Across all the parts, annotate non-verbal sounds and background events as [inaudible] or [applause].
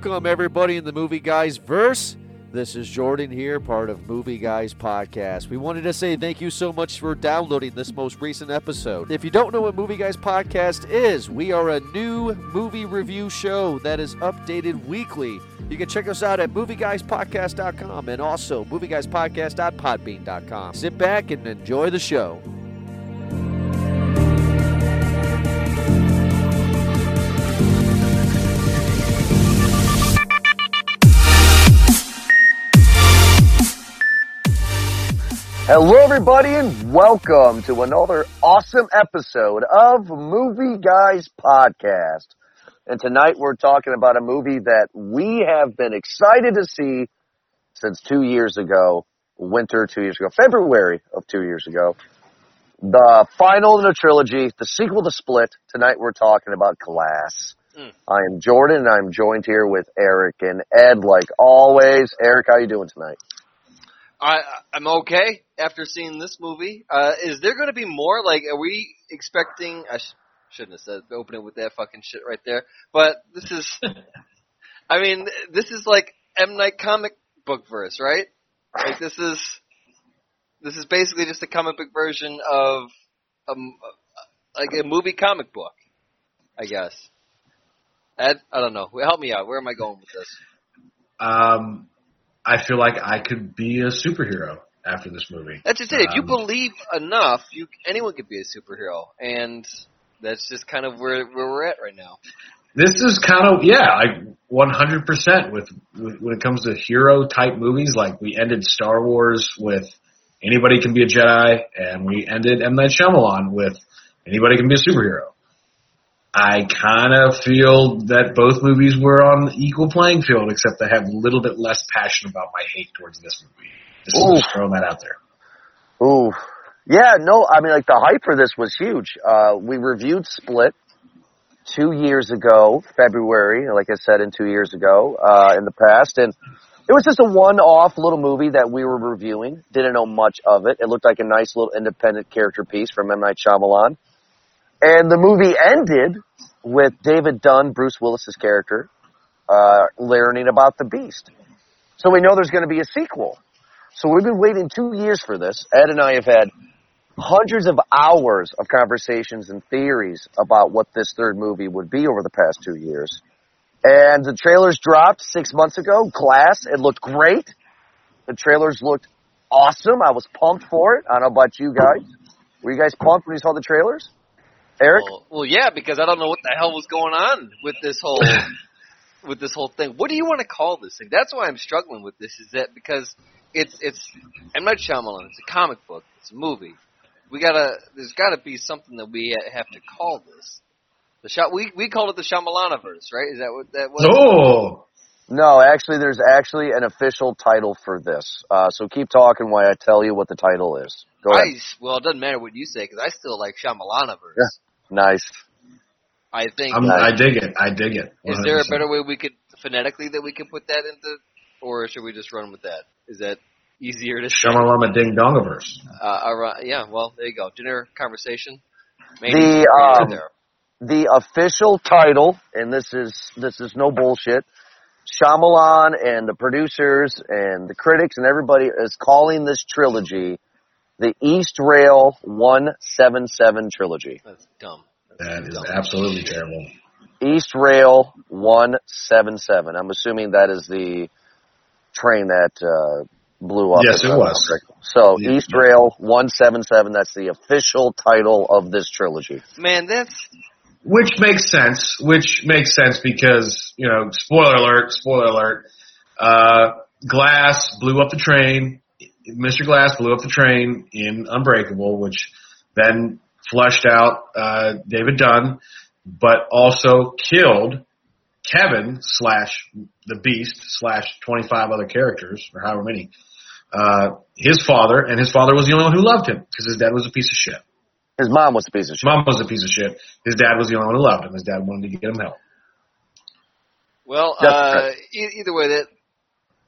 Welcome, everybody, in the Movie Guys verse. This is Jordan here, part of Movie Guys Podcast. We wanted to say thank you so much for downloading this most recent episode. If you don't know what Movie Guys Podcast is, we are a new movie review show that is updated weekly. You can check us out at movieguyspodcast.com and also movieguyspodcast.podbean.com. Sit back and enjoy the show. Hello, everybody, and welcome to another awesome episode of Movie Guys Podcast. And tonight we're talking about a movie that we have been excited to see since two years ago, winter two years ago, February of two years ago. The final in the trilogy, the sequel to Split. Tonight we're talking about Glass. Mm. I am Jordan, and I'm joined here with Eric and Ed, like always. Eric, how are you doing tonight? I I'm okay after seeing this movie. Uh, is there going to be more? Like, are we expecting? I sh- shouldn't have said open it with that fucking shit right there. But this is, [laughs] I mean, this is like M Night comic book verse, right? Like this is this is basically just a comic book version of um like a movie comic book, I guess. Ed, I don't know. Help me out. Where am I going with this? Um, I feel like I could be a superhero after this movie. That's just it. If you Um, believe enough, you anyone could be a superhero, and that's just kind of where where we're at right now. This is kind of yeah, like 100 percent with with- when it comes to hero type movies. Like we ended Star Wars with anybody can be a Jedi, and we ended M Night Shyamalan with anybody can be a superhero. I kind of feel that both movies were on equal playing field, except I have a little bit less passion about my hate towards this movie. Just, just throwing that out there. Ooh. Yeah, no, I mean, like, the hype for this was huge. Uh, we reviewed Split two years ago, February, like I said, in two years ago, uh, in the past, and it was just a one-off little movie that we were reviewing. Didn't know much of it. It looked like a nice little independent character piece from M. Night Shyamalan. And the movie ended with David Dunn, Bruce Willis's character, uh, learning about the Beast. So we know there's going to be a sequel. So we've been waiting two years for this. Ed and I have had hundreds of hours of conversations and theories about what this third movie would be over the past two years. And the trailers dropped six months ago. Glass, it looked great. The trailers looked awesome. I was pumped for it. I don't know about you guys. Were you guys pumped when you saw the trailers? Eric? Well, well, yeah, because I don't know what the hell was going on with this whole [laughs] with this whole thing. What do you want to call this thing? That's why I'm struggling with this. Is that because it's it's M Night Shyamalan. It's a comic book. It's a movie. We gotta. There's got to be something that we have to call this. The shot we we called it the Shyamalaniverse, right? Is that what that was? Oh, No, actually, there's actually an official title for this. Uh, so keep talking while I tell you what the title is. Go ahead. I, well, it doesn't matter what you say because I still like Shyamalaniverse. Yeah. Nice. I think. I'm, I dig it. I dig it. Is there a better way we could phonetically that we can put that into, or should we just run with that? Is that easier to say? Shamalama Ding Dongiverse. Uh, around, yeah, well, there you go. Dinner conversation. Maybe The, um, the official title, and this is this is no bullshit. Shyamalan and the producers and the critics and everybody is calling this trilogy the East Rail 177 trilogy. That's dumb. That is dumb. absolutely terrible. East Rail 177. I'm assuming that is the train that uh, blew up. Yes, it the- was. So Yeah. East Rail 177. That's the official title of this trilogy. Man, that's Which makes sense. Which makes sense because you know, spoiler alert, spoiler alert. Uh, Glass blew up the train. Mr. Glass blew up the train in Unbreakable, which then flushed out uh, David Dunn, but also killed Kevin slash the Beast slash twenty five other characters or however many. Uh, his father, and his father was the only one who loved him because his dad was a piece of shit. His mom was a piece of shit. mom was a piece of shit. His dad was the only one who loved him. His dad wanted to get him help. well. Uh, correct. e- either way, that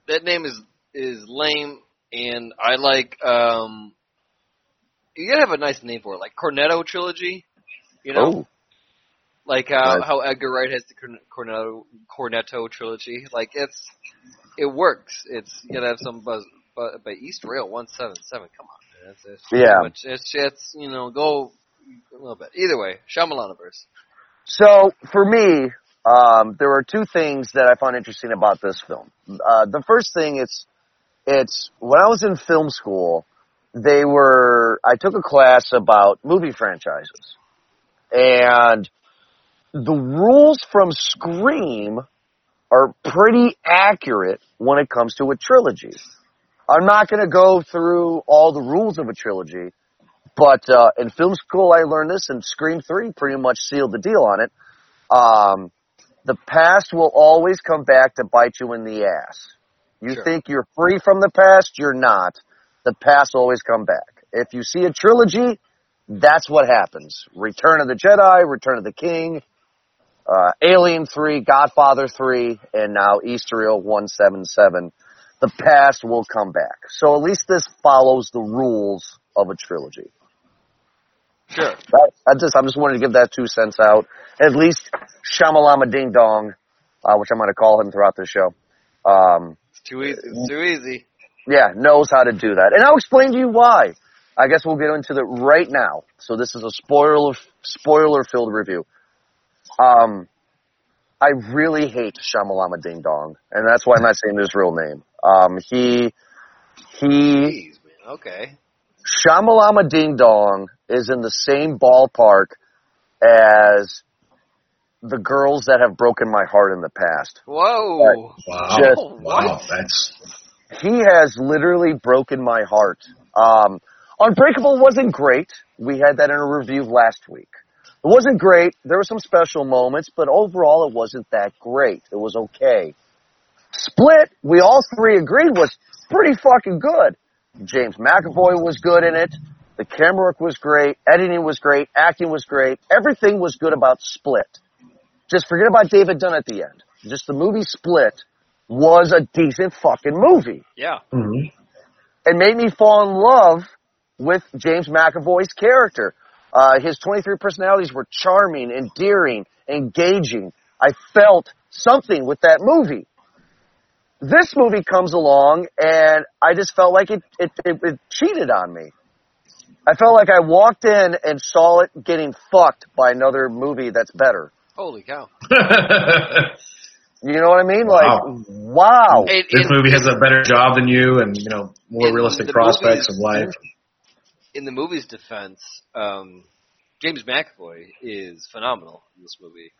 that name is is lame, and I like. um You gotta have a nice name for it, like Cornetto trilogy. You know, Oh, Like how Right. how Edgar Wright has the Cornetto Cornetto trilogy. Like it's it works. It's you gotta have some buzz. But, but East Rail one seven seven. Come on, man. It's, it's Yeah. much. It's it's you know go a little bit. Either way, Shyamalaniverse. So for me, um, there are two things that I find interesting about this film. Uh, the first thing it's it's when I was in film school, they were I took a class about movie franchises, and the rules from Scream are pretty accurate when it comes to a trilogy. I'm not going to go through all the rules of a trilogy, but uh, in film school I learned this, and Scream Three pretty much sealed the deal on it. Um, the past will always come back to bite you in the ass. You Sure. think you're free from the past, you're not. The past will always come back. If you see a trilogy, that's what happens. Return of the Jedi, Return of the King, uh, Alien 3, Godfather 3, and now East Rail 177. The past will come back. So at least this follows the rules of a trilogy. Sure. That, I just, I'm just wanting to give that two cents out. At least Shamalama Ding Dong, uh, which I'm going to call him throughout the show. Um, It's too easy. It's too easy. yeah, knows how to do that. And I'll explain to you why. I guess we'll get into it right now. So this is a spoiler, spoiler filled review. Um, I really hate Shamalama Ding Dong, and that's why I'm not saying his real name. Um, he, he, Jeez, man. Okay. Shamalama Ding Dong is in the same ballpark as the girls that have broken my heart in the past. Whoa. Wow. Just- wow. That's He has literally broken my heart. Um, Unbreakable wasn't great. We had that in a review last week. It wasn't great. There were some special moments, but overall it wasn't that great. It was okay. Split, we all three agreed was pretty fucking good. James McAvoy was good in it. The camera work was great. Editing was great. Acting was great. Everything was good about Split. Just forget about David Dunn at the end. Just the movie Split was a decent fucking movie. Yeah. mhm. It made me fall in love with James McAvoy's character. Uh, his 23 personalities were charming, endearing, engaging. I felt something with that movie. This movie comes along and I just felt like it, it, it, it cheated on me. I felt like I walked in and saw it getting fucked by another movie that's better. Holy cow. [laughs] You know what I mean? Like, Wow. wow. And- this and movie has a better job than you, and you know more realistic the prospects movies- of life. in the movie's defense, um, James McAvoy is phenomenal in this movie.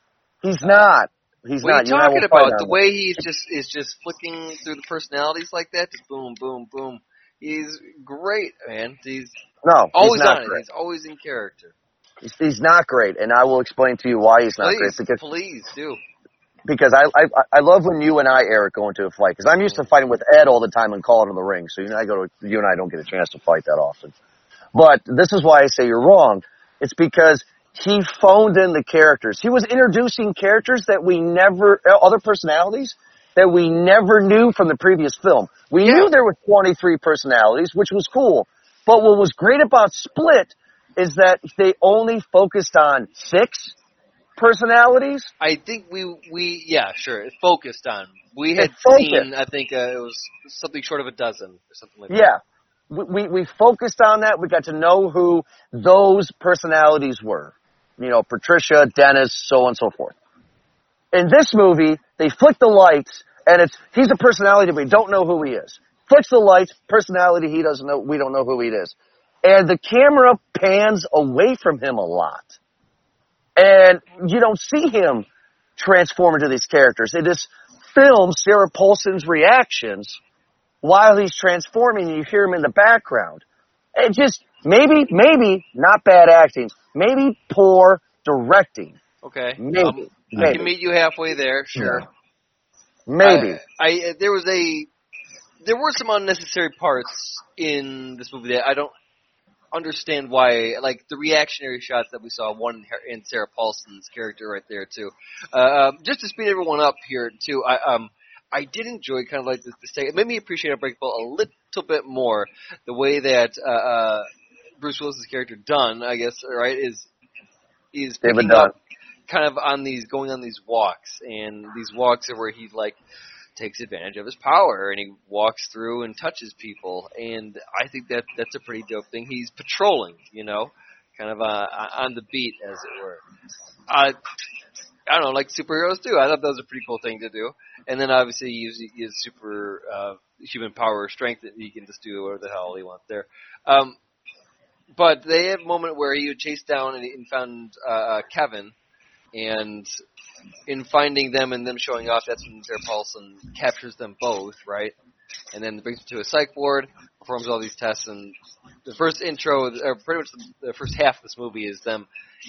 He's not. He's What are not. you and I will talking about? The way he just is just flicking through the personalities like that, just boom, boom, boom. He's great, man. He's No, he's always not on it. great. He's always in character. He's, he's not great, and I will explain to you why he's not great. Please, Because please do. because I, I I love when you and I Eric go into a fight because I'm used to fighting with Ed all the time and calling him the ring. So you and I go to you and I don't get a chance to fight that often. But this is why I say you're wrong. It's because he phoned in the characters. He was introducing characters that we never uh, other personalities that we never knew from the previous film. We Yeah. knew there were 23 personalities, which was cool. But what was great about Split is that they only focused on six personalities I think we we yeah sure it focused on. We had seen I think uh, it was something short of a dozen or something like that. Yeah. We, we, we focused on that. We got to know who those personalities were. You know, Patricia, Dennis, so on and so forth. In this movie, they flick the lights and it's, he's a personality, we don't know who he is. Flicks the lights, personality, he doesn't know, we don't know who he is. And the camera pans away from him a lot. And you don't see him transform into these characters. It just films Sarah Paulson's reactions while he's transforming, and you hear him in the background. It just maybe, maybe not bad acting, maybe poor directing, Okay. maybe, Um, I can meet you halfway there. Sure. maybe. I, I there was a there were some unnecessary parts in this movie that I don't understand why. Like the reactionary shots that we saw, one in Sarah Paulson's character right there too. Uh, um, just to speed everyone up here too, I um I did enjoy kind of like this. take. It made me appreciate Unbreakable a little bit more. The way that uh, uh, Bruce Willis's character Dunn, I guess, right, is is David picking Dunn. up kind of on these going on these walks, and these walks are where he like takes advantage of his power and he walks through and touches people and I think that that's a pretty dope thing. He's patrolling, you know, kind of uh, on the beat as it were. Uh, I don't know, like superheroes do. I thought that was a pretty cool thing to do. And then obviously he uses, has super uh, human power strength that he can just do whatever the hell he wants there. Um, but they have a moment where he would chase down and, and found uh, Kevin, and in finding them and them showing off, that's when Sarah Paulson captures them both, right? And then brings them to a psych ward, performs all these tests, and the first intro, or pretty much the, first half of this movie is them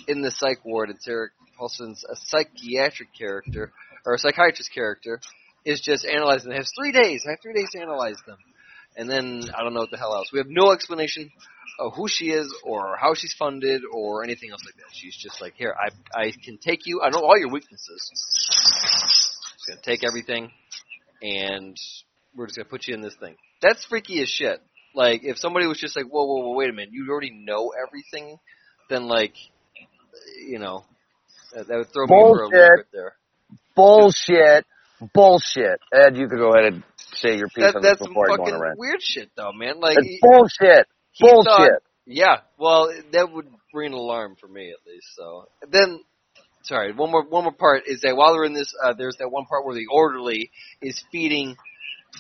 in the psych ward, and Sarah Paulson's a psychiatric character, or a psychiatrist character, is just analyzing them. Has three days. I have three days to analyze them. And then, I don't know what the hell else. We have no explanation who she is or how she's funded or anything else like that. She's just like, here, I I can take you. I know all your weaknesses. Just gonna take everything, and we're just gonna put you in this thing. That's freaky as shit. Like, if somebody was just like, whoa, whoa, whoa, wait a minute, you already know everything, then like, you know, that, that would throw Bullshit. me for a loop there. Bullshit. Bullshit. Ed, you could go ahead and say your piece That, on this before I go on a rant. weird shit, though, man. Like, It's bullshit. He Bullshit. thought- Yeah, well, that would ring an alarm for me at least. So then, sorry, one more one more part is that while they're in this, uh, there's that one part where the orderly is feeding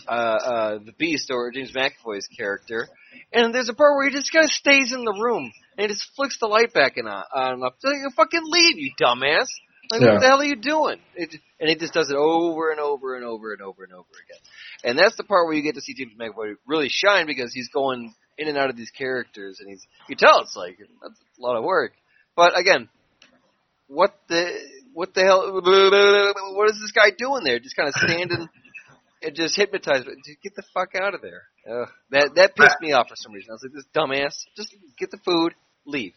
uh, uh, the Beast or James McAvoy's character, and there's a part where he just kind of stays in the room and he just flicks the light back and on. on up. So fucking leave, you dumbass. Like, Yeah. what the hell are you doing? It, and he just does it over and over and over and over and over again. And that's the part where you get to see James McAvoy really shine because he's going in and out of these characters, and he's you tell it's like that's a lot of work. But again, what the what the hell? What is this guy doing there? Just kind of standing [laughs] and just hypnotized. Get the fuck out of there. Ugh. That that pissed me off for some reason. I was like, this dumbass. Just get the food, leave.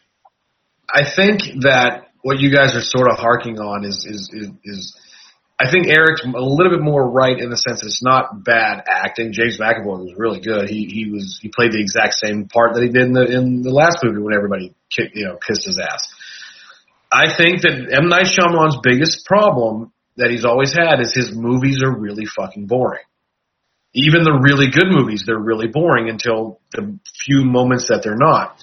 I think that what you guys are sort of harking on is is is, is I think Eric's a little bit more right in the sense that it's not bad acting. James McAvoy was really good. He he was he played the exact same part that he did in the in the last movie when everybody kicked, you know kissed his ass. I think that M Night Shyamalan's biggest problem that he's always had is his movies are really fucking boring. Even the really good movies, they're really boring until the few moments that they're not.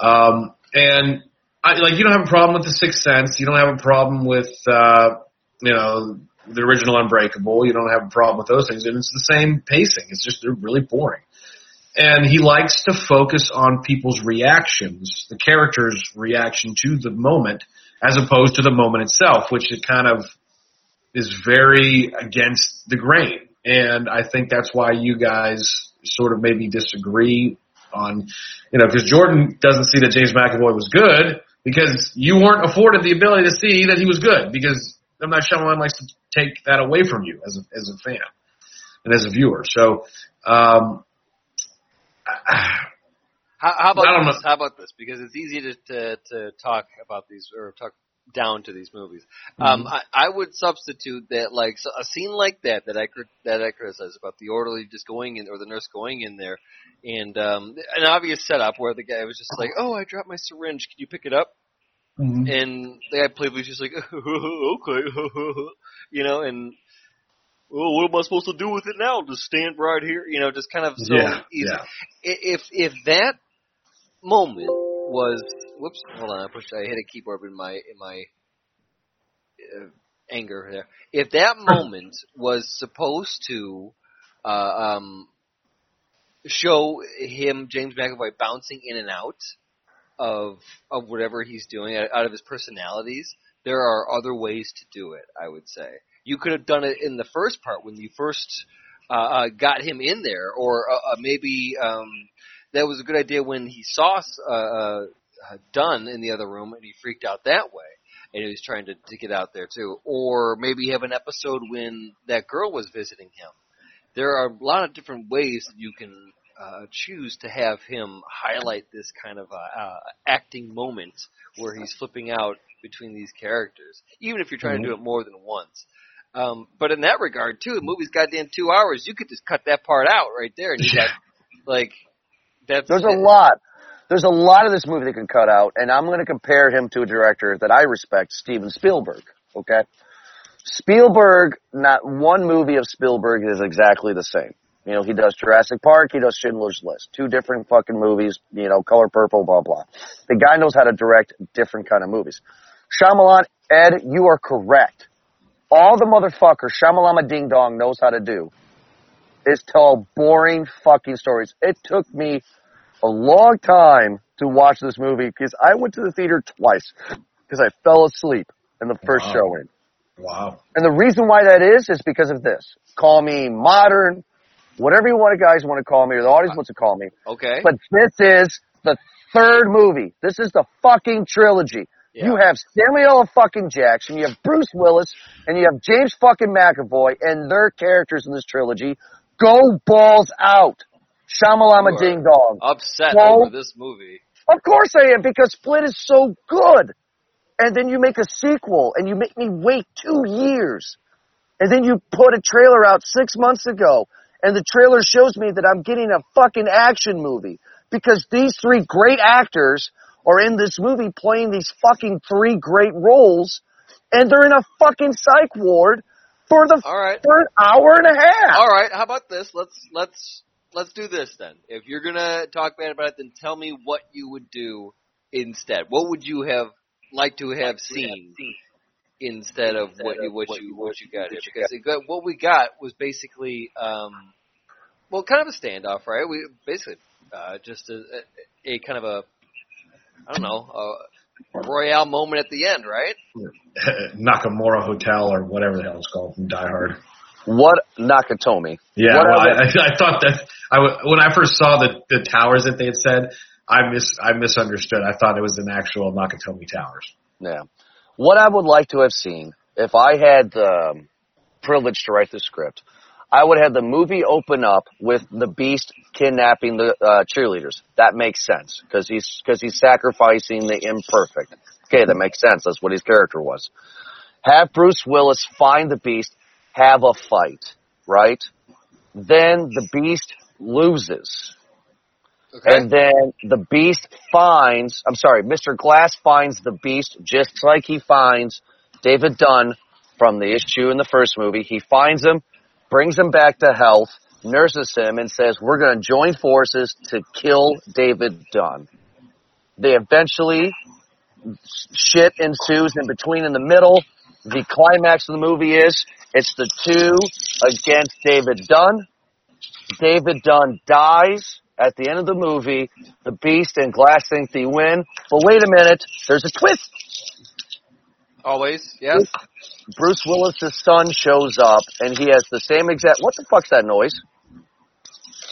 Um, and I, like, you don't have a problem with the Sixth Sense. You don't have a problem with, uh, you know, the original Unbreakable. You don't have a problem with those things. And it's the same pacing. It's just, they're really boring. And he likes to focus on people's reactions, the character's reaction to the moment, as opposed to the moment itself, which it kind of is very against the grain. And I think that's why you guys sort of maybe disagree on, you know, because Jordan doesn't see that James McAvoy was good because you weren't afforded the ability to see that he was good because M. Night Shyamalan likes to take that away from you as a, as a fan and as a viewer. So, um, How, how about this? know. How about this? Because it's easy to, to to talk about these or talk down to these movies. Um, I, I would substitute that like so a scene like that that I that I criticize about the orderly just going in or the nurse going in there, and um, an obvious setup where the guy was just like, "Oh, I dropped my syringe. Can you pick it up?" And the guy playfully was just like, [laughs] "Okay," [laughs] you know, and. Well, what am I supposed to do with it now? Just stand right here, you know, just kind of so yeah, easy yeah. if if that moment was whoops hold on I pushed I hit a keyboard in my in my uh, anger there if that [laughs] moment was supposed to uh, um show him James McAvoy bouncing in and out of of whatever he's doing out of his personalities there are other ways to do it I would say you could have done it in the first part when you first uh, uh, got him in there or uh, uh, maybe um that was a good idea when he saw uh, uh, Dunn in the other room and he freaked out that way. And he was trying to, to get out there too. Or maybe have an episode when that girl was visiting him. There are a lot of different ways that you can uh, choose to have him highlight this kind of uh, uh, acting moment where he's flipping out between these characters, even if you're trying to do it more than once. Um, but in that regard, too, the movie's goddamn two hours. You could just cut that part out right there, and you got like that's There's a lot. there's a lot of this movie they can cut out, and I'm going to compare him to a director that I respect, Steven Spielberg. Okay, Spielberg. Not one movie of Spielberg is exactly the same. You know, he does Jurassic Park, he does Schindler's List, two different fucking movies. You know, Color Purple, blah blah. The guy knows how to direct different kind of movies. Shyamalan, Ed, you are correct. All the motherfucker Shyamalama Ding Dong knows how to do is tell boring fucking stories. It took me a long time to watch this movie because I went to the theater twice because I fell asleep in the first Wow. showing. Wow. And the reason why that is, is because of this. Call me modern, whatever you want, guys want to call me, or the audience uh, wants to call me. Okay. But this is the third movie. This is the fucking trilogy. You have Samuel fucking Jackson, you have Bruce Willis, and you have James fucking McAvoy, and their characters in this trilogy. Go balls out. Shamalama Ding Dong. upset Well- over this movie. Of course I am, because Split is so good. And then you make a sequel, and you make me wait two years. And then you put a trailer out six months ago, and the trailer shows me that I'm getting a fucking action movie. Because these three great actors are in this movie playing these fucking three great roles, and they're in a fucking psych ward for the All right. for an hour and a half. All right. How about this? Let's let's let's do this then. If you're gonna talk bad about it, then tell me what you would do instead. What would you have liked to have seen instead of what you what you what you got here? Because it got, what we got was basically um, well, kind of a standoff, right? We basically uh, just a, a, a kind of a I don't know a royale moment at the end, right? [laughs] Nakamura Hotel or whatever the hell it's called from Die Hard. What Nakatomi? Yeah, What well, I I, I, I thought that I when I first saw the the towers that they had said, I mis I misunderstood. I thought it was an actual Nakatomi Towers. Yeah. What I would like to have seen, if I had the um, privilege to write the script, I would have the movie open up with the Beast kidnapping the uh, cheerleaders. That makes sense because he's because he's sacrificing the imperfect. Okay, that makes sense. That's what his character was. Have Bruce Willis find the Beast, have a fight, right? Then the Beast loses. Okay. And then the beast finds, I'm sorry, Mr. Glass finds the beast just like he finds David Dunn from the issue in the first movie. He finds him, brings him back to health, nurses him, and says, we're going to join forces to kill David Dunn. They eventually, shit ensues in between in the middle. The climax of the movie is, it's the two against David Dunn. David Dunn dies at the end of the movie. The Beast and Glass think they win. But wait a minute, there's a twist. Always, yes. Bruce Willis' son shows up and he has the same exact. What the fuck's that noise?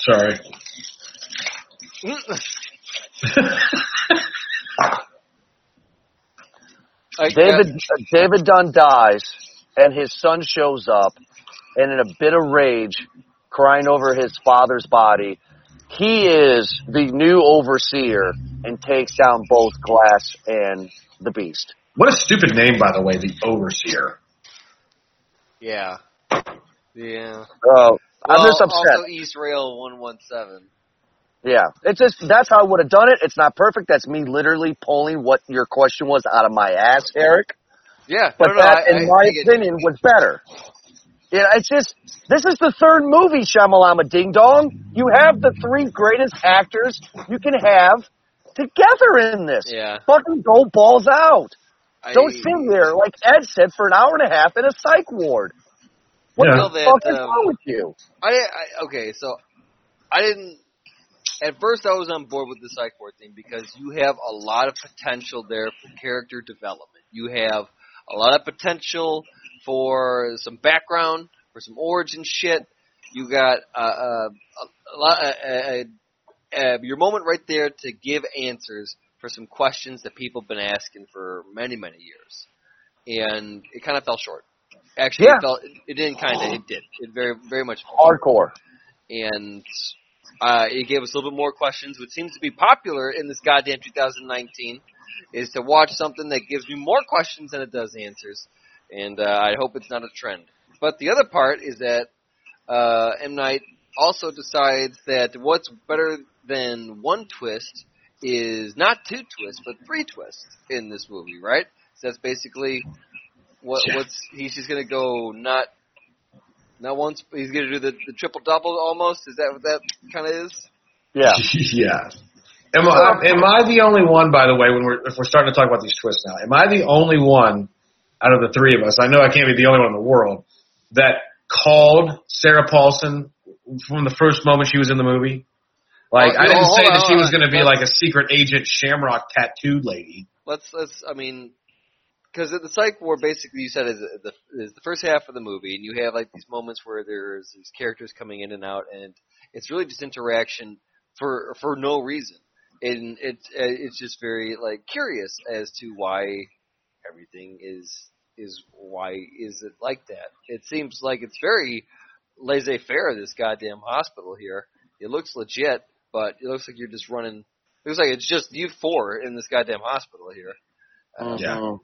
Sorry. I- David uh, David Dunn dies and his son shows up and in a bit of rage, crying over his father's body. He is the new overseer and takes down both Glass and the Beast. What a stupid name, by the way, the Overseer. Yeah. Yeah. Oh, I'm just upset. Also, East Rail one one seven. Yeah, it's just that's how I would have done it. It's not perfect. That's me literally pulling what your question was out of my ass, Eric. Yeah, But no, no, that, I- in I my think it- opinion, was better. Yeah, it's just this is the third movie, Shamalama Ding Dong. You have the three greatest actors you can have together in this. Yeah. Fucking go balls out. I, Don't sit here like Ed said for an hour and a half in a psych ward. What Yeah. the that, fuck is um, wrong with you? I, I okay, so I didn't. At first, I was on board with the psych ward thing because you have a lot of potential there for character development. You have a lot of potential for some background, for some origin shit. You got uh, uh, a, a lot. Uh, uh, uh, your moment right there to give answers for some questions that people have been asking for many, many years, and it kind of fell short. Actually, Yeah. it, fell, it didn't kind of. It did. It very, very much. Hardcore. and uh, it gave us a little bit more questions, which seems to be popular in this goddamn 2019, is to watch something that gives me more questions than it does answers, and uh, I hope it's not a trend. But the other part is that uh, M Night also decides that what's better than one twist is not two twists, but three twists in this movie, right? So that's basically what Yeah. what's he's just gonna go not not once. He's gonna do the, the triple double almost. Is that what that kind of is? Yeah. [laughs] yeah. Am I, am I the only one, by the way, when we're if we're starting to talk about these twists now? Am I the only one out of the three of us? I know I can't be the only one in the world that called Sarah Paulson from the first moment she was in the movie. Like I didn't say on, that she was going to be like a secret agent Shamrock tattooed lady. Let's let's. I mean, because the psych war basically you said is the is the first half of the movie, and you have like these moments where there's these characters coming in and out, and it's really just interaction for for no reason, and it's it's just very like curious as to why everything is is why is it like that? It seems like it's very laissez faire. This goddamn hospital here. It looks legit, but it looks like you're just running. It looks like it's just you four in this goddamn hospital here. Um, Yeah.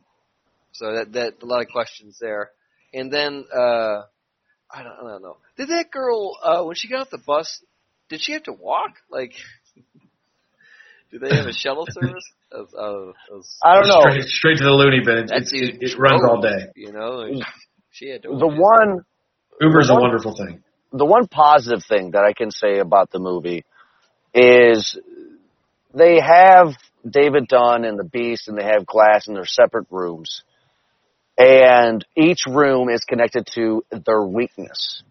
So that that a lot of questions there. And then uh I don't, I don't know. Did that girl uh when she got off the bus, did she have to walk? Like [laughs] do they have a shuttle [laughs] service? As, uh, as, I don't know. Straight, straight to the loony bin. It, it, it, it runs all day. You know, like, she had to The one Uber's a wonderful thing. the one positive thing that I can say about the movie is they have David Dunn and the Beast and they have Glass in their separate rooms. And each room is connected to their weakness.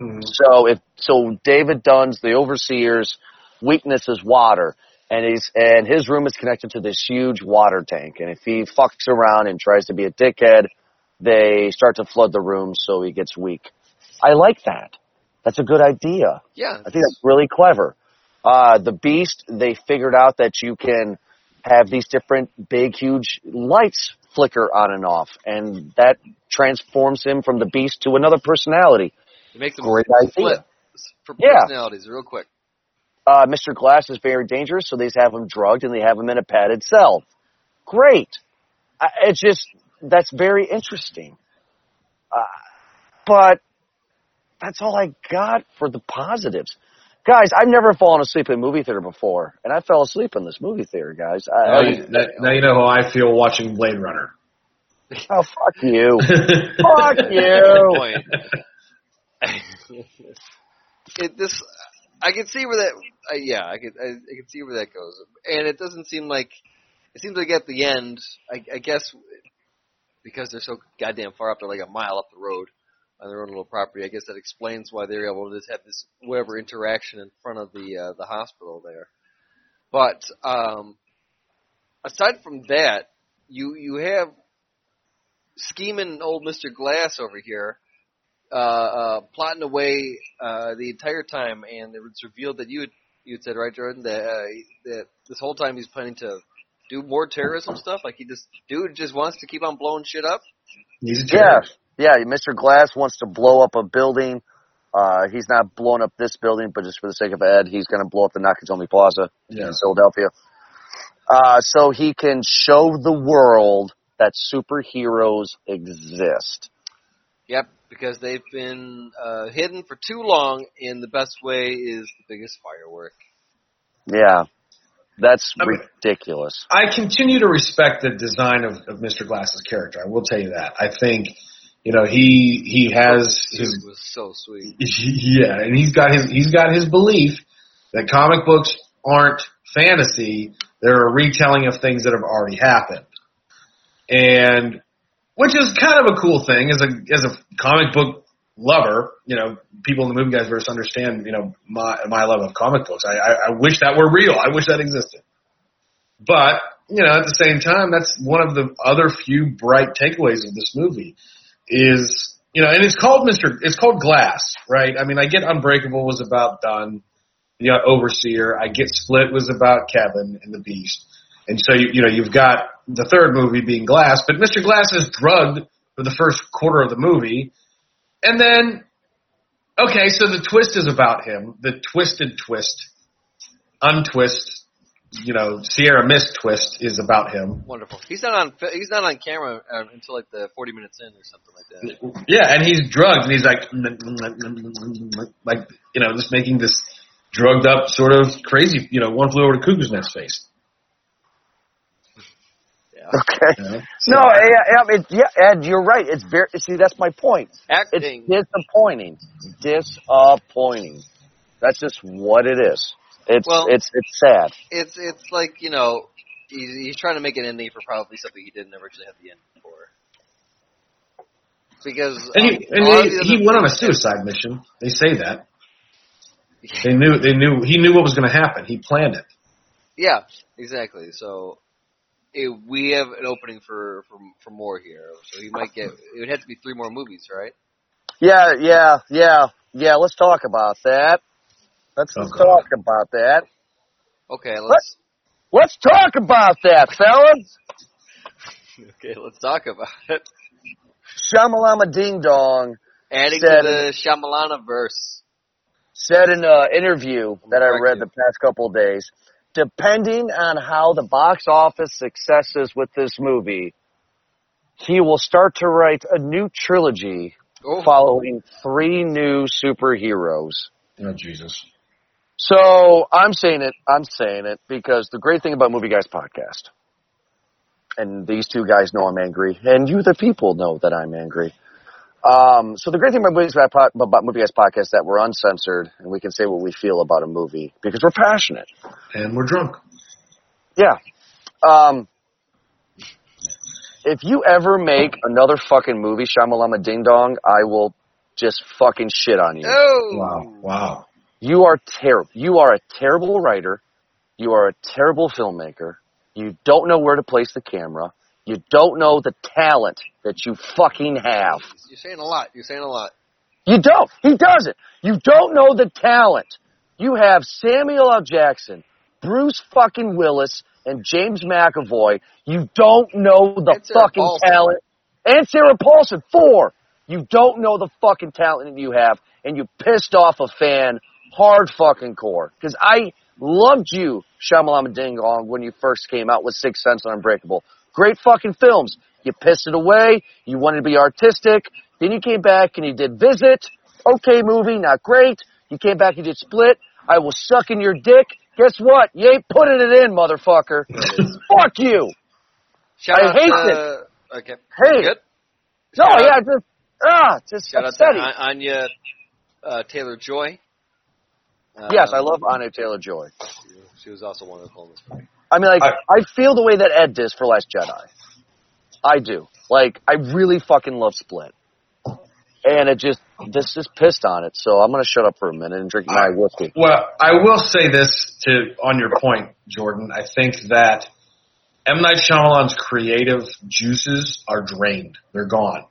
Mhm. So if so David Dunn's the overseer's weakness is water and he's and his room is connected to this huge water tank and if he fucks around and tries to be a dickhead they start to flood the room so he gets weak. I like that. That's a good idea. Yeah. I think that's really clever. Uh, the Beast, they figured out that you can have these different big, huge lights flicker on and off, and that transforms him from the Beast to another personality. To make them Great flip idea. for Yeah. personalities real quick. Uh, Mr. Glass is very dangerous, so they have him drugged and they have him in a padded cell. Great. I, it's just, that's very interesting. Uh, but that's all I got for the positives. Guys, I've never fallen asleep in a movie theater before, and I fell asleep in this movie theater, guys. I, Now I, you, now- now you know how I feel watching Blade Runner. oh, fuck you. [laughs] Fuck you. Point. [laughs] it, this I can see where that uh, yeah I can I, I can see where that goes and it doesn't seem like it seems like at the end I, I guess because they're so goddamn far up they're like a mile up the road on their own little property I guess that explains why they're able to just have this whatever interaction in front of the uh, the hospital there but um aside from that you you have scheming old Mr. Glass over here uh, uh, plotting away uh, the entire time, and it was revealed that you had, you had said right, Jordan, that uh, that this whole time he's planning to do more terrorism stuff. Like he just dude just wants to keep on blowing shit up. He's a Yeah, terrorist. yeah. Mr. Glass wants to blow up a building. Uh, he's not blowing up this building, but just for the sake of Ed, he's going to blow up the Nakatomi Plaza Yeah. in Philadelphia. Uh, so he can show the world that superheroes exist. Yep, because they've been uh, hidden for too long, and the best way is the biggest firework. Yeah, that's I mean- ridiculous. I continue to respect the design of, of Mr. Glass's character. I will tell you that. I think, you know, he he has Suit his was so sweet. [laughs] yeah, and he's got his he's got his belief that comic books aren't fantasy; they're a retelling of things that have already happened, and which is kind of a cool thing as a as a comic book lover. You know, people in the movie guys verse understand you know my my love of comic books. I, I I wish that were real. I wish that existed, but you know, at the same time, that's one of the other few bright takeaways of this movie is you know, and it's called Mr. It's called Glass, right? I mean, I get Unbreakable was about you know, Overseer. I get Split was about Kevin and the Beast, and so you, you know, you've got the third movie being Glass, but Mr. Glass is drugged for the first quarter of the movie, and then okay, so the twist is about him, the twisted twist, untwist. You know, Sierra Mist twist is about him. Wonderful. He's not on. He's not on camera uh, until like the forty minutes in or something like that. Yeah, and he's drugged, and he's like, like you know, just making this drugged up, sort of crazy, you know, one flew over the cuckoo's nest face. [laughs] Okay. You know? No, yeah, yeah, it, yeah, Ed, you're right. It's very. See, that's my point. Acting. It's disappointing. Disappointing. That's just what it is. It's Well- it's it's sad. It's it's like you know he's, he's trying to make an ending for probably something he didn't originally have the ending for. Because And um, he, and a he, he went on a suicide mission. They say that. [laughs] They knew, they knew, he knew what was going to happen. He planned it. Yeah, exactly. So it, we have an opening for, for for more here. So he might get. It would have to be three more movies, right? Yeah, yeah, yeah, yeah. Let's talk about that. Let's, let's Okay. talk about that. Okay, let's Let's talk about that, fellas. [laughs] okay, let's talk about it. Shamalama Ding Dong Adding Said- to the Shyamalana verse. said in an interview that I read the past couple of days, depending on how the box office success is with this movie, he will start to write a new trilogy Oh, following three new superheroes. Oh, Jesus. So I'm saying it. I'm saying it because the great thing about Movie Guys podcast, and these two guys know I'm angry, and you, the people, know that I'm angry. Um, so the great thing about movies Guys, about Movie Guys podcast is that we're uncensored and we can say what we feel about a movie because we're passionate. And we're drunk. Yeah. Um, if you ever make another fucking movie, Shamalama Ding Dong, I will just fucking shit on you. oh, Wow. Wow. You are terrible. You are a terrible writer. You are a terrible filmmaker. You don't know where to place the camera. You don't know the talent that you fucking have. You're saying a lot. You're saying a lot. You don't. He doesn't. You don't know the talent. You have Samuel L. Jackson, Bruce fucking Willis, and James McAvoy. You don't know the fucking Paulson. talent. And Sarah Paulson. Four. You don't know the fucking talent that you have, and you pissed off a fan hard fucking core. Because I loved you, Shamalama Ding Dong, when you first came out with Six Sense and Unbreakable. Great fucking films. You pissed it away. You wanted to be artistic. Then you came back and you did Visit. Okay movie, not great. You came back and did Split. I was sucking your dick. Guess what? You ain't putting it in, motherfucker. [laughs] Fuck you. Shout I out hate to, Okay. Hey. Good. No, Shout out- yeah, just ah, just Shout out to Anya uh, Taylor Joy. Uh, yes, I love Anya Taylor Joy. She was also wonderful in this movie. I mean, like, I- I, feel the way that Ed does for Last Jedi. I do. Like, I really fucking love Split. And it just, this just pissed on it. So I'm gonna shut up for a minute and drink my whiskey. Well, I will say this to on your point, Jordan. I think that M Night Shyamalan's creative juices are drained. They're gone.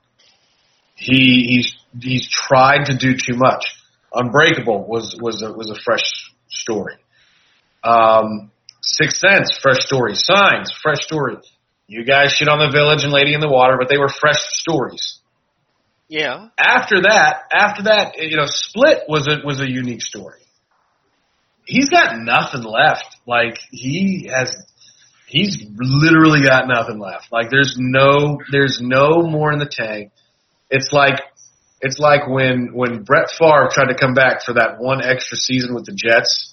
He he's he's tried to do too much. Unbreakable was was a was a fresh story. Um, Sixth Sense, fresh story. Signs, fresh story. You guys shit on the village and Lady in the Water, but they were fresh stories Yeah. after that, after that, you know, Split was a was a unique story. He's got nothing left. Like he has, he's literally got nothing left. Like there's no, there's no more in the tank. It's like, it's like when when Brett Favre tried to come back for that one extra season with the Jets.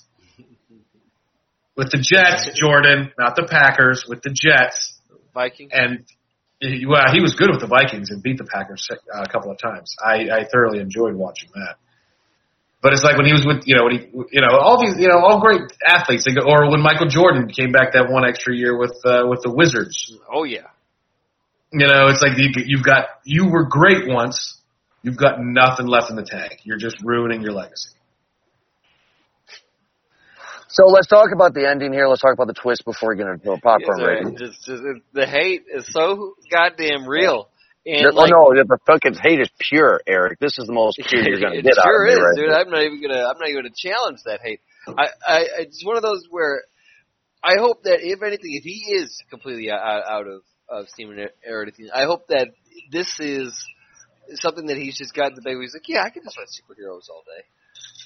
With the Jets, Jordan, not the Packers, with the Jets Viking. and well, he was good with the Vikings and beat the Packers uh, a couple of times. I, I thoroughly enjoyed watching that. But it's like when he was with, you know, when he, you know, all these, you know, all great athletes. They go, or when Michael Jordan came back that one extra year with uh, with the Wizards. Oh yeah. You know, it's like you, you've got, you were great once. You've got nothing left in the tank. You're just ruining your legacy. So let's talk about the ending here. Let's talk about the twist before we get into a popcorn Yes, rating. Just, just, the hate is so goddamn real. And oh like, no, the fucking hate is pure, Eric. This is the most pure you're gonna [laughs] get sure out of me is, right dude. I'm not even gonna. I'm not even gonna challenge that hate. I, I, it's one of those where I hope that if anything, if he is completely out, out of of steam and I hope that this is something that he's just gotten the bag. He's like, yeah, I can just write superheroes all day.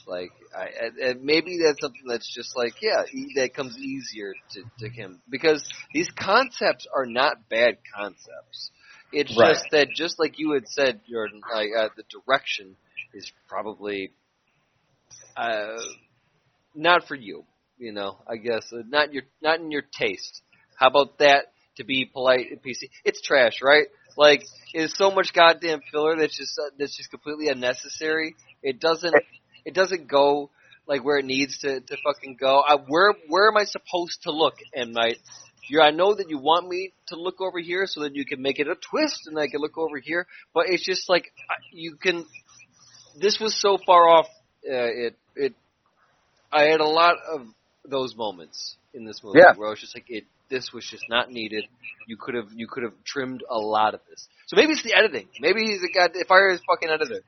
Like, I, and, maybe that's something that's just like, yeah, that comes easier to, to him because these concepts are not bad concepts. It's Right. just that, just like you had said, Jordan, like uh, the direction is probably uh, not for you. You know, I guess uh, not your not in your taste. How about that? To be polite and PC, it's trash, right? Like, it's so much goddamn filler that's just uh, that's just completely unnecessary. It doesn't it doesn't go like where it needs to to fucking go. I, where where am I supposed to look, M Night? You, I know that you want me to look over here so that you can make it a twist and I can look over here, but it's just like I- you can. This was so far off. Uh, it it. I had a lot of those moments in this movie Yeah. where I was just like, it. This was just not needed. You could have you could have trimmed a lot of this. So maybe it's the editing. Maybe he's a god. Fire his fucking editor.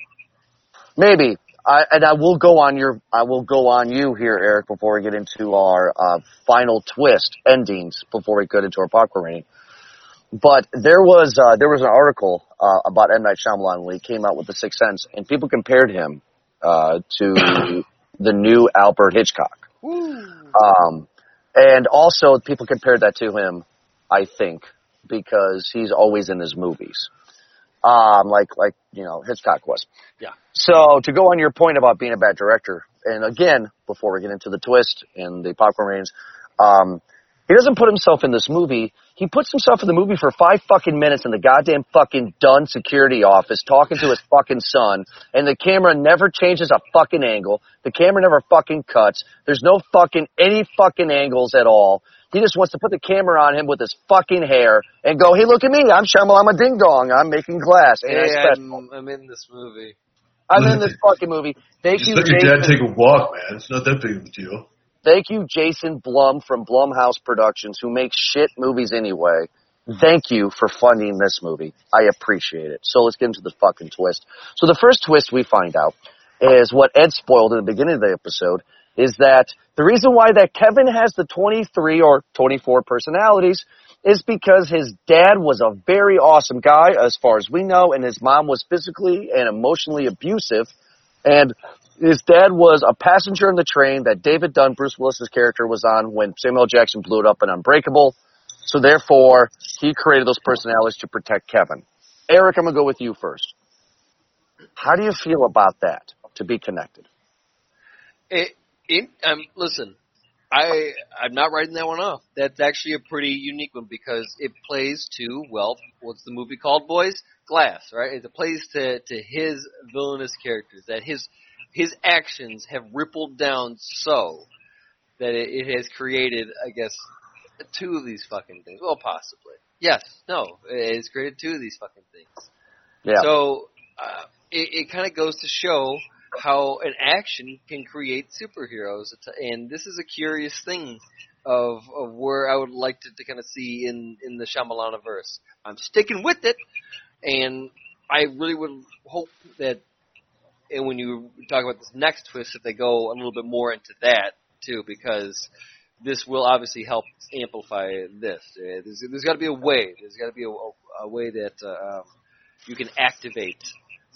Maybe. I, and I will go on your, I will go on you here, Eric, before we get into our uh, final twist endings before we get into our popcorn rating. But there was uh, there was an article uh, about M Night Shyamalan when he came out with The Sixth Sense, and people compared him uh, to [coughs] the new Albert Hitchcock. Um, and also people compared that to him, I think, because he's always in his movies. Um, like, like, you know, Hitchcock was. Yeah. So to go on your point about being a bad director, and again, before we get into the twist and the popcorn ratings, um, he doesn't put himself in this movie. He puts himself in the movie for five fucking minutes in the goddamn fucking done security office talking to his [laughs] fucking son, and the camera never changes a fucking angle. The camera never fucking cuts. There's no fucking any fucking angles at all. He just wants to put the camera on him with his fucking hair and go, "Hey, look at me! I'm Shyamalan. I'm a Ding Dong. I'm making glass." And I Hey, special. I'm, I'm in this movie. I'm in this fucking movie. Thank Just you, let your Jason. dad take a walk, man. It's not that big of a deal. Thank you, Jason Blum from Blumhouse Productions, who makes shit movies anyway. Mm-hmm. Thank you for funding this movie. I appreciate it. So let's get into the fucking twist. So the first twist we find out is what Ed spoiled in the beginning of the episode is that the reason why that Kevin has the 23 or 24 personalities is because his dad was a very awesome guy as far as we know and his mom was physically and emotionally abusive and his dad was a passenger in the train that David Dunn, Bruce Willis's character, was on when Samuel Jackson blew it up in Unbreakable. So therefore, he created those personalities to protect Kevin. Eric, I'm gonna go with you first. How do you feel about that? To be connected. It, it, um, listen, I I'm not writing that one off. That's actually a pretty unique one because it plays to well, what's the movie called, boys? Glass, right? It plays to to his villainous characters that his his actions have rippled down so that it, it has created, I guess, two of these fucking things. Well, possibly. Yes. No. It has created two of these fucking things. Yeah. So uh, it, it kind of goes to show how an action can create superheroes, and this is a curious thing of of where I would like to, to kind of see in in the Shyamalana verse. I'm sticking with it, and I really would hope that. And when you talk about this next twist, that they go a little bit more into that too, because this will obviously help amplify this. Uh, There's, there's got to be a way. There's got to be a, a way that uh, um, you can activate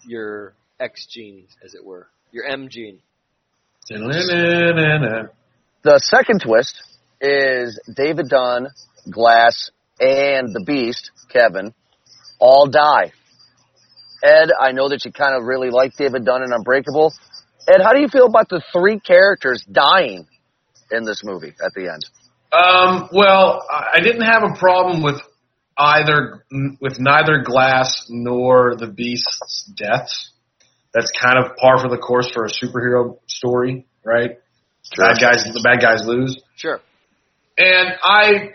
your X gene, as it were, your M gene. The second twist is David Dunn, Glass, and the Beast, Kevin, all die. Ed, I know that you kind of really like David Dunn in Unbreakable. Ed, how do you feel about the three characters dying in this movie at the end? Um, well, I I didn't have a problem with either with neither Glass nor the Beast's deaths. That's kind of par for the course for a superhero story, right? Bad guys, the bad guys lose. Sure. And I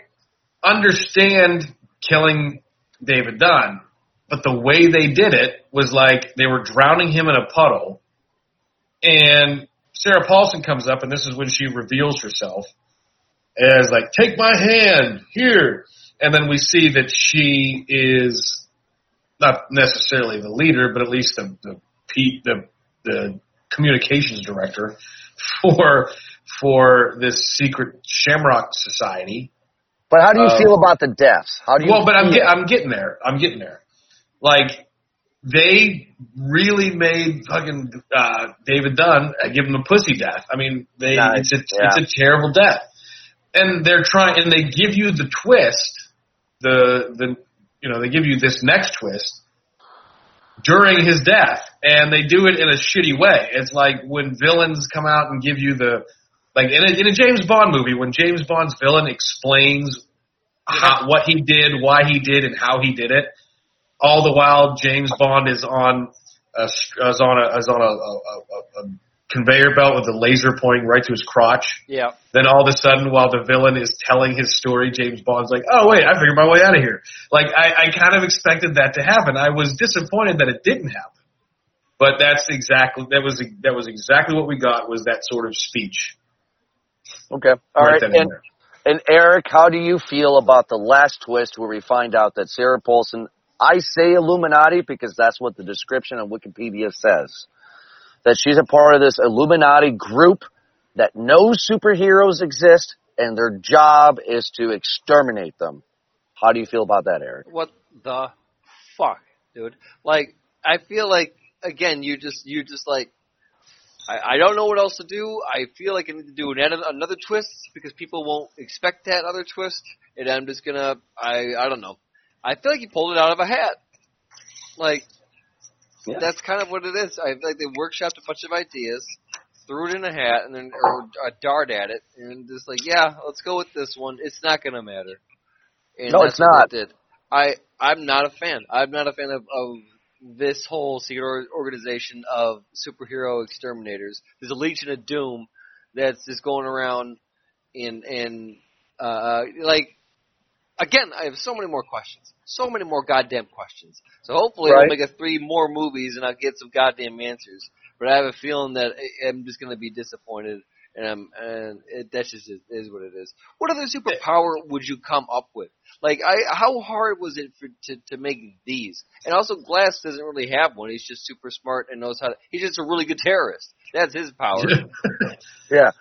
understand killing David Dunn, but the way they did it was like they were drowning him in a puddle, and Sarah Paulson comes up, and this is when she reveals herself as like, "Take my hand here," and then we see that she is not necessarily the leader, but at least the the Pete the the communications director for for this secret Shamrock Society. But how do you feel about the deaths? How do you Well, but I'm get, I'm getting there. I'm getting there. Like they really made fucking uh, David Dunn uh, give him a pussy death. I mean, they Nice, it's a yeah. it's a terrible death, and they're trying and they give you the twist, the the you know they give you this next twist during his death, and they do it in a shitty way. It's like when villains come out and give you the Like in a, in a James Bond movie, when James Bond's villain explains how, what he did, why he did, and how he did it, all the while James Bond is on a, is on a is on a, a, a, a conveyor belt with a laser pointing right to his crotch. Yeah. Then all of a sudden, while the villain is telling his story, James Bond's like, "Oh wait, I figured my way out of here." Like I, I kind of expected that to happen. I was disappointed that it didn't happen, but that's exactly that was that was exactly what we got was that sort of speech. Okay. All right. and And, and Eric, how do you feel about the last twist where we find out that Sarah Paulson, I say Illuminati because that's what the description on Wikipedia says, that she's a part of this Illuminati group that knows superheroes exist and their job is to exterminate them. How do you feel about that, Eric? What the fuck, dude? Like, I feel like again, you just you just like. I, I don't know what else to do. I feel like I need to do an, another twist because people won't expect that other twist, and I'm just gonna. I I don't know. I feel like he pulled it out of a hat. Like Yeah. that's kind of what it is. I like they workshopped a bunch of ideas, threw it in a hat, and then or a dart at it, and just like, yeah, let's go with this one. It's not gonna matter. And No, it's not. Did. I I'm not a fan. I'm not a fan of, of this whole secret organization of superhero exterminators. There's a Legion of Doom that's just going around in in uh, like again. I have so many more questions, so many more goddamn questions. So hopefully Right. we'll make a three more movies and I'll get some goddamn answers. But I have a feeling that I'm just going to be disappointed. And I'm, and it, that's just is, is what it is. What other superpower would you come up with? Like, I, how hard was it for to to make these? And also, Glass doesn't really have one. He's just super smart and knows how. to He's just a really good terrorist. That's his power. [laughs] Yeah.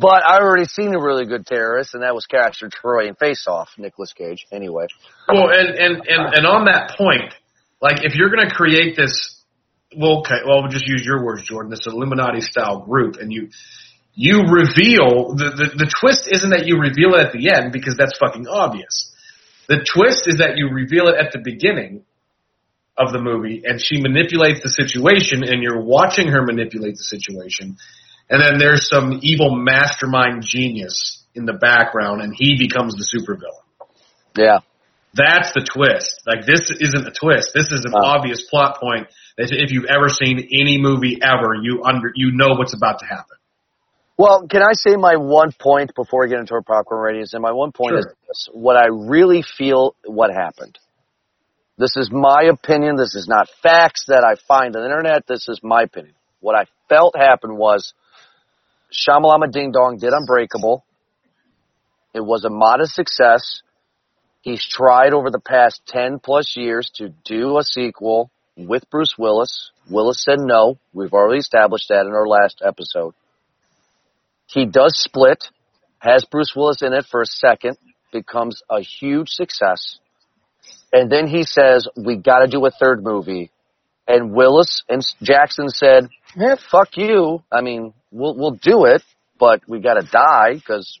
But I already seen a really good terrorist, and that was Castor Troy in Face Off, Nicolas Cage. Anyway. Well, and, and, and, and on that point, like if you're going to create this, well, okay, well, we'll just use your words, Jordan, this Illuminati style group, and you, you reveal, the, the, the twist isn't that you reveal it at the end because that's fucking obvious. The twist is that you reveal it at the beginning of the movie and she manipulates the situation and you're watching her manipulate the situation and then there's some evil mastermind genius in the background and he becomes the supervillain. Yeah. That's the twist. Like this isn't a twist. This is an Oh. obvious plot point that if you've ever seen any movie ever, you under you know what's about to happen. Well, can I say my one point before we get into our popcorn ratings? And my one point is this, what I really feel what happened. This is my opinion. This is not facts that I find on the internet. This is my opinion. What I felt happened was Shamalama Ding Dong did Unbreakable. It was a modest success. He's tried over the past 10 plus years to do a sequel with Bruce Willis. Willis said no. We've already established that in our last episode. He does split, has Bruce Willis in it for a second, becomes a huge success. And then he says, we gotta do a third movie. And Willis and Jackson said, eh, fuck you. I mean, we'll, we'll do it, but we gotta die because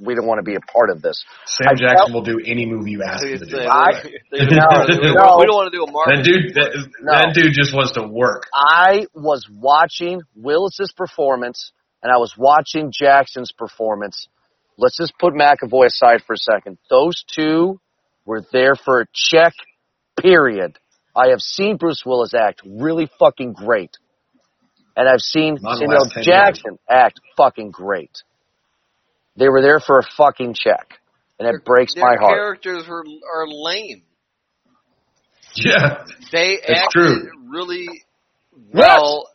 we don't want to be a part of this. Sam L Jackson will do any movie you ask him to do. I- They [laughs] don't wanna do- No. we don't want to do a Marvel. That dude, that, No. that dude just wants to work. I was watching Willis's performance and I was watching Jackson's performance. Let's just put McAvoy aside for a second. Those two were there for a check, period. I have seen Bruce Willis act really fucking great. And I've seen Not in Samuel last 10 Jackson act fucking great. They were there for a fucking check. And it breaks Their my heart. characters are are lame. Yeah. They That's acted true. really well.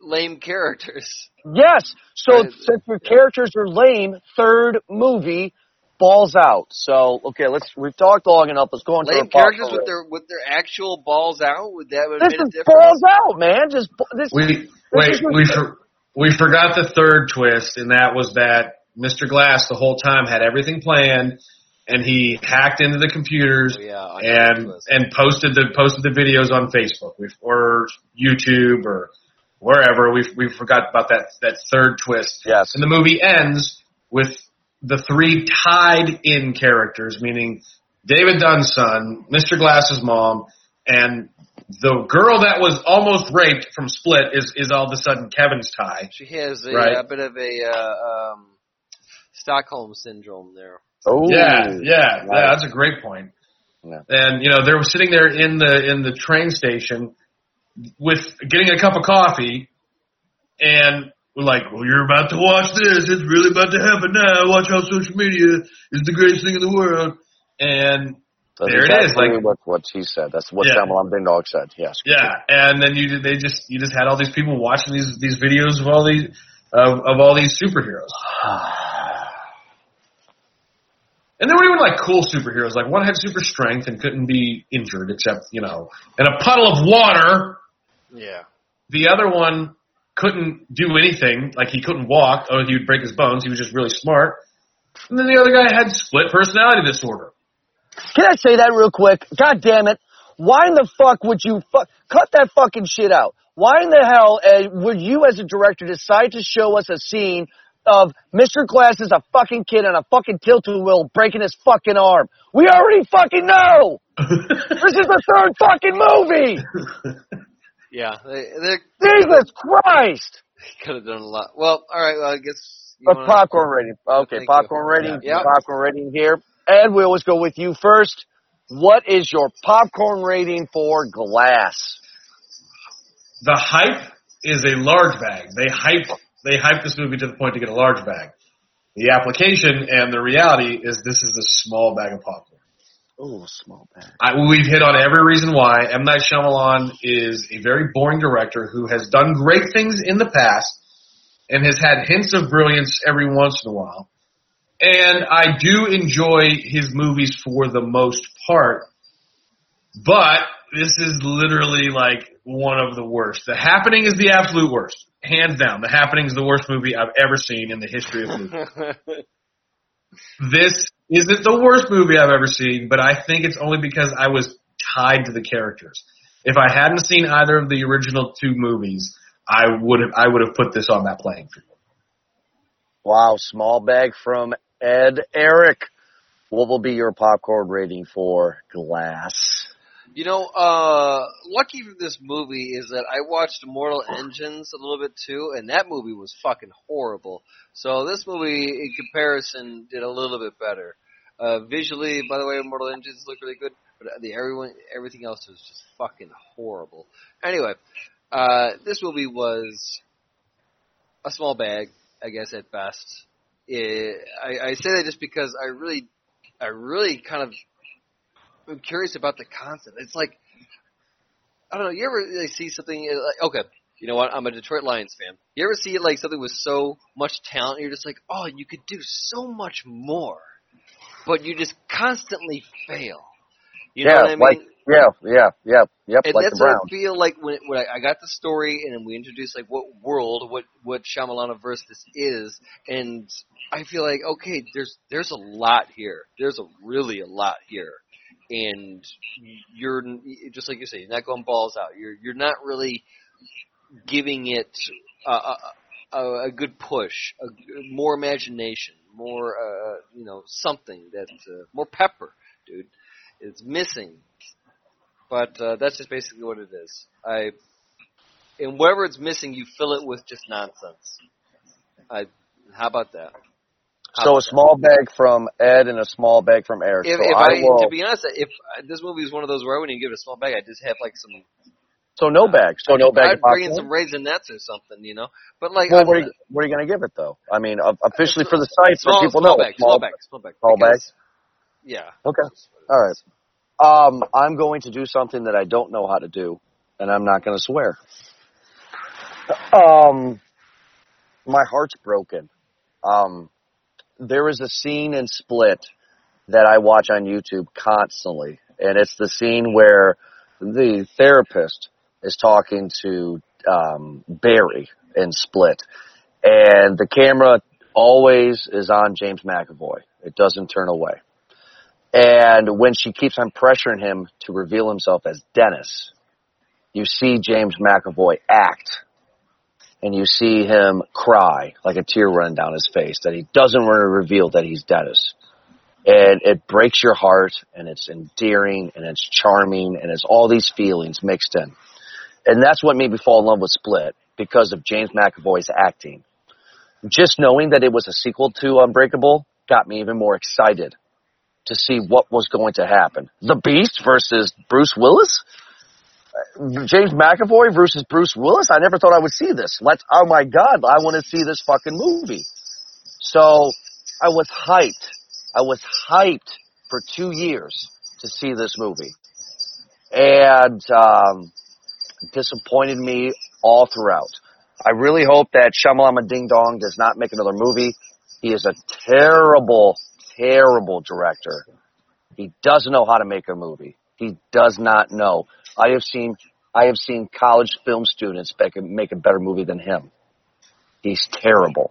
Lame characters. Yes. So Right. since your characters are lame, third movie balls out. So okay, let's we've talked long enough. Let's go into Lame our popcorn characters with their with their actual balls out. Would that have This made a is difference? balls out, man. Just this. We wait. is We for, we forgot the third twist, and that was that Mr. Glass the whole time had everything planned, and he hacked into the computers Oh, yeah, and and posted the posted the videos on Facebook we or YouTube or wherever. We we forgot about that that third twist. Yes. And the movie ends with the three tied in characters, meaning David Dunn's son, Mr. Glass's mom, and the girl that was almost raped from Split is is all of a sudden Kevin's tie. She has a, Right. a bit of a uh, um, Stockholm syndrome there. Oh, Yeah, yeah, yeah. That's a great point. Yeah. And you know, they were sitting there in the in the train station with getting a cup of coffee, and we're like, "Well, you're about to watch this. It's really about to happen now. Watch how social media is the greatest thing in the world." And That's There it is, like- what what he said. That's what Yeah. Shyamalan Big Dog said. Yes. yeah, and then you they just you just had all these people watching these these videos of all these of, of all these superheroes. [sighs] And they were even like cool superheroes. Like one had super strength and couldn't be injured except, you know, in a puddle of water. Yeah. The other one couldn't do anything. Like he couldn't walk or he would break his bones. He was just really smart. And then the other guy had split personality disorder. Can I say that real quick? God damn it! Why in the fuck would you fuck cut that fucking shit out? Why in the hell uh, would you, as a director, decide to show us a scene of Mr. Glass is a fucking kid on a fucking tilt-a-wheel breaking his fucking arm? We already fucking know. [laughs] this is the third fucking movie. [laughs] Yeah. They, they Jesus Christ! [laughs] could have done a lot. Well, all right. Well, I guess. You A wanna- popcorn rating. Okay, Thank popcorn you. rating. Yeah. Popcorn rating here. And we always go with you first. What is your popcorn rating for Glass? the hype is a large bag. They hype they hype this movie to the point to get a large bag. The application and the reality is this is a small bag of popcorn. Oh, small bag. I, we've hit on every reason why. M. Night Shyamalan is a very boring director who has done great things in the past and has had hints of brilliance every once in a while. And I do enjoy his movies for the most part, but this is literally like one of the worst. The Happening is the absolute worst. Hands down. The Happening is the worst movie I've ever seen in the history of movies [laughs] this isn't the worst movie I've ever seen, but I think it's only because I was tied to the characters. If I hadn't seen either of the original two movies, I would have I would have put this on that playing field. Wow, small bag from Ed Eric. What will be your popcorn rating for Glass? You know, uh, lucky for this movie is that I watched Mortal Engines a little bit too, and that movie was fucking horrible. So this movie, in comparison, did a little bit better. Uh, visually, by the way, Mortal Engines looked really good, but the everyone, everything else was just fucking horrible. Anyway, uh, this movie was a small bag, I guess at best. It, I, I say that just because I really, I really kind of I'm curious about the concept. It's like I don't know. You ever like, see something uh, like okay, you know what? I'm a Detroit Lions fan. You ever see like something with so much talent? You're just like, oh, you could do so much more, but you just constantly fail. You know yeah, what I mean? like yeah, yeah, yeah, yep, and like that's what I feel like when, when I, I got the story and we introduced like what world, what what Shyamalana verse this is, and I feel like okay, there's there's a lot here. There's a really a lot here, and you're just like you say, you're not going balls out. You're you're not really giving it a, a, a, good push, a, more imagination, more uh, you know something that uh, more pepper, dude. It's missing but uh, that's just basically what it is. I and whatever it's missing, you fill it with just nonsense. I how about that? So a small bag from Ed and a small bag from Eric. If, so if I, I, will. to be honest, if uh, this movie is one of those where I wouldn't even give it a small bag, I'd just have like some. so no bag. So no bag. I'd bring in some raisinets or something, you know. But like, Well, what are, you, what are you going to give it though? I mean, uh, officially for the site, so people small know. bag, small bag, small bag, small bag? Yeah. Okay. All right. Um, I'm going to do something that I don't know how to do, and I'm not going to swear. Um, my heart's broken. Um, there is a scene in Split that I watch on YouTube constantly, and it's the scene where the therapist is talking to um, Barry in Split, and the camera always is on James McAvoy. It doesn't turn away. And when she keeps on pressuring him to reveal himself as Dennis, you see James McAvoy act. And you see him cry, like a tear running down his face, that he doesn't want to reveal that he's Dennis. and it breaks your heart and it's endearing and it's charming and it's all these feelings mixed in. And that's what made me fall in love with Split because of James McAvoy's acting. Just knowing that it was a sequel to Unbreakable got me even more excited to see what was going to happen. The Beast versus Bruce Willis? James McAvoy versus Bruce Willis? I never thought I would see this. Let's, oh my god, I want to see this fucking movie. So, I was hyped. I was hyped for two years to see this movie. And, um, disappointed me all throughout. I really hope that Shyamalama Ding Dong does not make another movie. He is a terrible, terrible director. He doesn't know how to make a movie. He does not know. I have seen, I have seen college film students make a, make a better movie than him. He's terrible.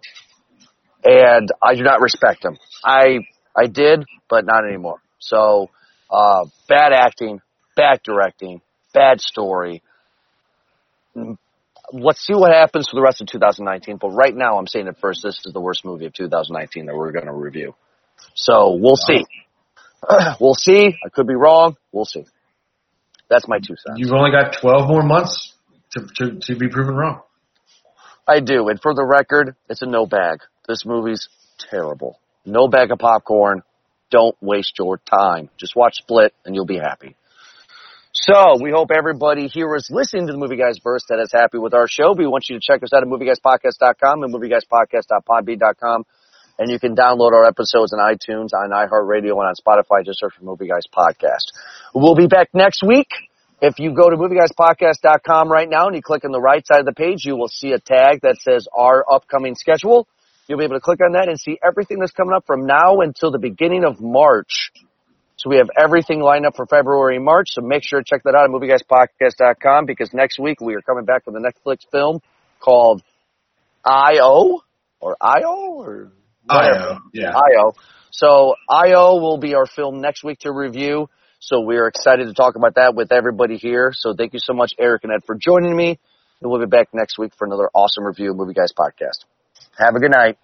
And I do not respect him. I, I did, but not anymore. So, uh, bad acting, bad directing, bad story, let's see what happens for the rest of 2019. But right now, I'm saying at first. This is the worst movie of 2019 that we're going to review. So we'll see. [clears throat] we'll see. I could be wrong. We'll see. That's my two cents. You've only got 12 more months to, to, to be proven wrong. I do. And for the record, it's a no bag. This movie's terrible. No bag of popcorn. Don't waste your time. Just watch Split and you'll be happy. So we hope everybody here is listening to the Movie Guys Verse that is happy with our show. We want you to check us out at movieguyspodcast.com and movieguyspodcast.podbean.com. And you can download our episodes on iTunes, on iHeartRadio, and on Spotify. Just search for Movie Guys Podcast. We'll be back next week. If you go to movieguyspodcast.com right now and you click on the right side of the page, you will see a tag that says our upcoming schedule. You'll be able to click on that and see everything that's coming up from now until the beginning of March. So we have everything lined up for February and March. So make sure to check that out at movieguyspodcast.com because next week we are coming back with a Netflix film called I.O. or I.O. or I.O. Yeah. I.O. So I.O. will be our film next week to review. So we are excited to talk about that with everybody here. So thank you so much, Eric and Ed, for joining me. And we'll be back next week for another awesome review of Movie Guys Podcast. Have a good night.